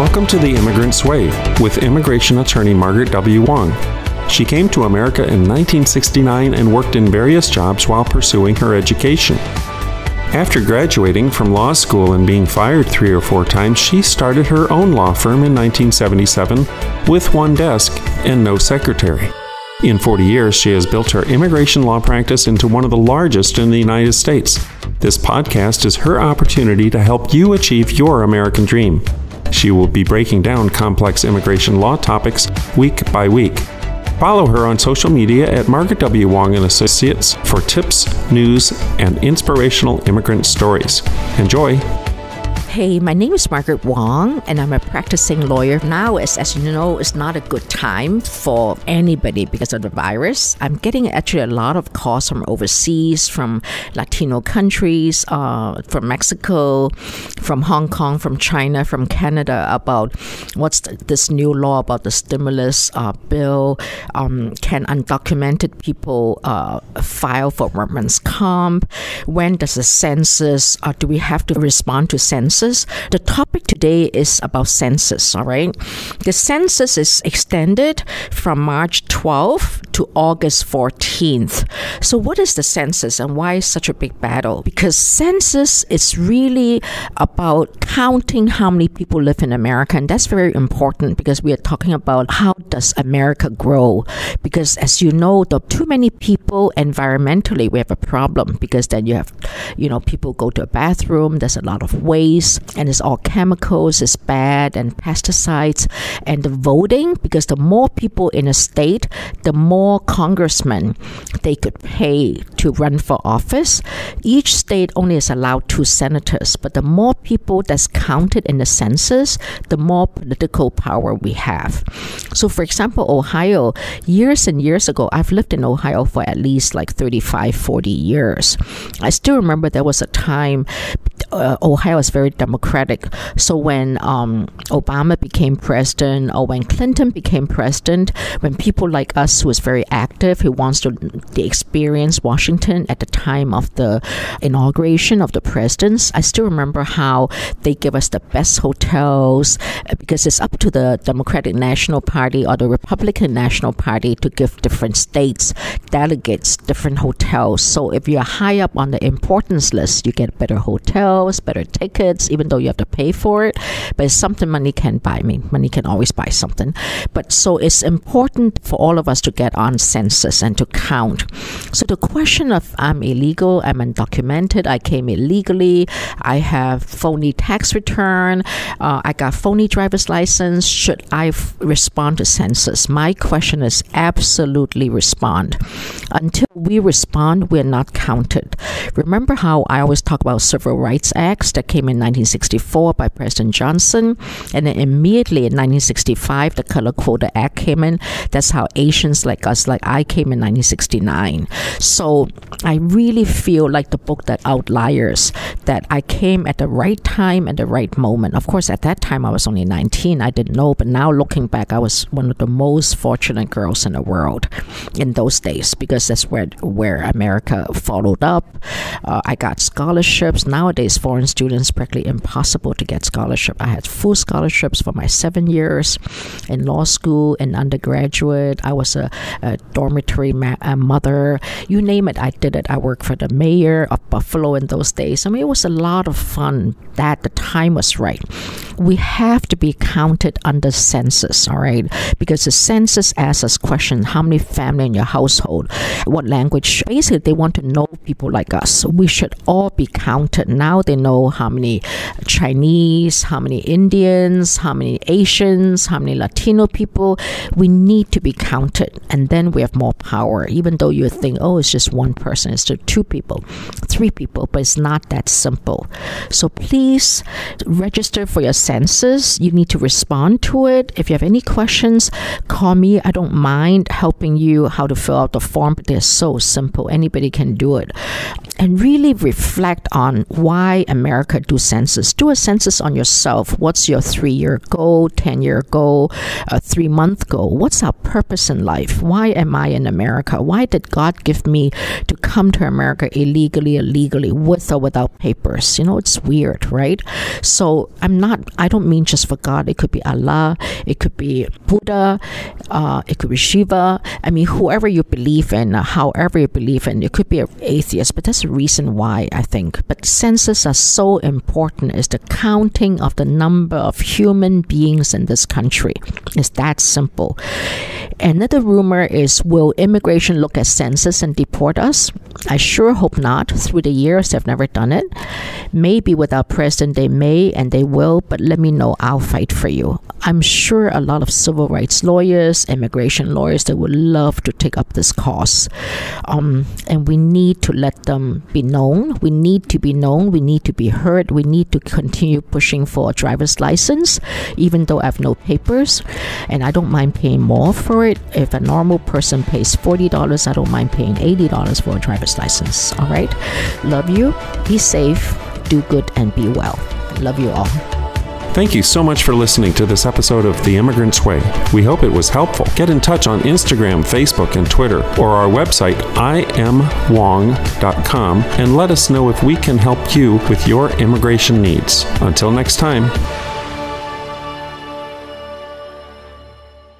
Welcome to The Immigrant's Way with immigration attorney Margaret W. Wong. She came to America in 1969 and worked in various jobs while pursuing her education. After graduating from law school and being fired three or four times, she started her own law firm in 1977 with one desk and no secretary. In 40 years, she has built her immigration law practice into one of the largest in the United States. This podcast is her opportunity to help you achieve your American dream. She will be breaking down complex immigration law topics week by week. Follow her on social media at Margaret W. Wong and Associates for tips, news, and inspirational immigrant stories. Enjoy! Hey, my name is Margaret Wong, and I'm a practicing lawyer. Now, as, as you know, it's not a good time for anybody because of the virus. I'm getting actually a lot of calls from overseas, from Latino countries, uh, from Mexico, from Hong Kong, from China, from Canada about what's this new law about the stimulus uh, bill. Um, can undocumented people uh, file for workman's comp? When does the census, uh, do we have to respond to census? Census. The topic today is about census, all right? The census is extended from March 12th to August 14th. So, what is the census and why is such a big battle? Because census is really about counting how many people live in America, and that's very important because we are talking about how does America grow? Because as you know, the too many people environmentally we have a problem because then you have, you know, people go to a bathroom, there's a lot of waste and it's all chemicals, it's bad, and pesticides. And the voting, because the more people in a state, the more congressmen they could pay to run for office. Each state only is allowed two senators, but the more people that's counted in the census, the more political power we have. So, for example, Ohio, years and years ago, I've lived in Ohio for at least like 35, 40 years. I still remember there was a time uh, Ohio is very democratic. So when um, Obama became president or when Clinton became president, when people like us who was very active, who wants to experience Washington at the time of the inauguration of the presidents, I still remember how they give us the best hotels uh, because it's up to the Democratic National Party or the Republican National Party to give different states delegates different hotels. So if you're high up on the importance list, you get better hotels, better tickets, even though you have to pay for it. But it's something money can buy. I mean, money can always buy something. But so it's important for all of us to get on census and to count. So the question of I'm illegal, I'm undocumented, I came illegally, I have phony tax return, uh, I got phony driver's license. Should I f- respond to census? My question is absolutely respond. Until we respond, we're not counted. Remember how I always talk about Civil Rights Acts that came in 1964 by President Johnson, and then immediately in 1965 the Color Quota Act came in. That's how Asians like us, like I, came in 1969. So I really feel like the book that outliers that I came at the right time and the right moment. Of course, at that time I was only 19. I didn't know, but now looking back, I was one of the most fortunate girls in the world in those days because that's where where America followed up. Uh, I got scholarships. Nowadays, foreign students practically impossible to get scholarship. I had full scholarships for my seven years in law school and undergraduate. I was a, a dormitory ma- a mother. You name it, I did it. I worked for the mayor of Buffalo in those days. I mean, it was a lot of fun. That the time was right. We have to be counted under census, all right? Because the census asks us questions: How many family in your household? What language? Basically, they want to know people like us. We should all be counted. Now they know how many Chinese, how many Indians, how many Asians, how many Latino people. We need to be counted, and then we have more power. Even though you think, oh, it's just one person, it's just two people, three people, but it's not that simple. So please register for your census. You need to respond to it. If you have any questions, call me. I don't mind helping you how to fill out the form, they're so simple. Anybody can do it. And really reflect on why America do census. Do a census on yourself. What's your three-year goal, ten-year goal, a three-month goal? What's our purpose in life? Why am I in America? Why did God give me to come to America illegally, illegally, with or without papers? You know, it's weird, right? So I'm not I don't mean just for God. It could be Allah, it could be Buddha, uh, it could be Shiva. I mean, whoever you believe in, uh, however you believe in, it could be an atheist, but that's the reason why I think. But census are so important is the counting of the number of human beings in this country. It's that simple. Another rumor is will immigration look at census and deport us? I sure hope not. Through the years, they've never done it. Maybe with our president, they may and they will, but let me know. I'll fight for you. I'm sure a lot of civil rights lawyers, immigration lawyers, they would love to take up this cause. Um, and we need to let them be known. We need to be known. We need to be heard. We need to continue pushing for a driver's license, even though I have no papers. And I don't mind paying more for it. If a normal person pays $40, I don't mind paying $80 for a driver's license. All right? Love you. Be safe. Do good and be well. Love you all. Thank you so much for listening to this episode of The Immigrant's Way. We hope it was helpful. Get in touch on Instagram, Facebook, and Twitter, or our website, imwong.com, and let us know if we can help you with your immigration needs. Until next time.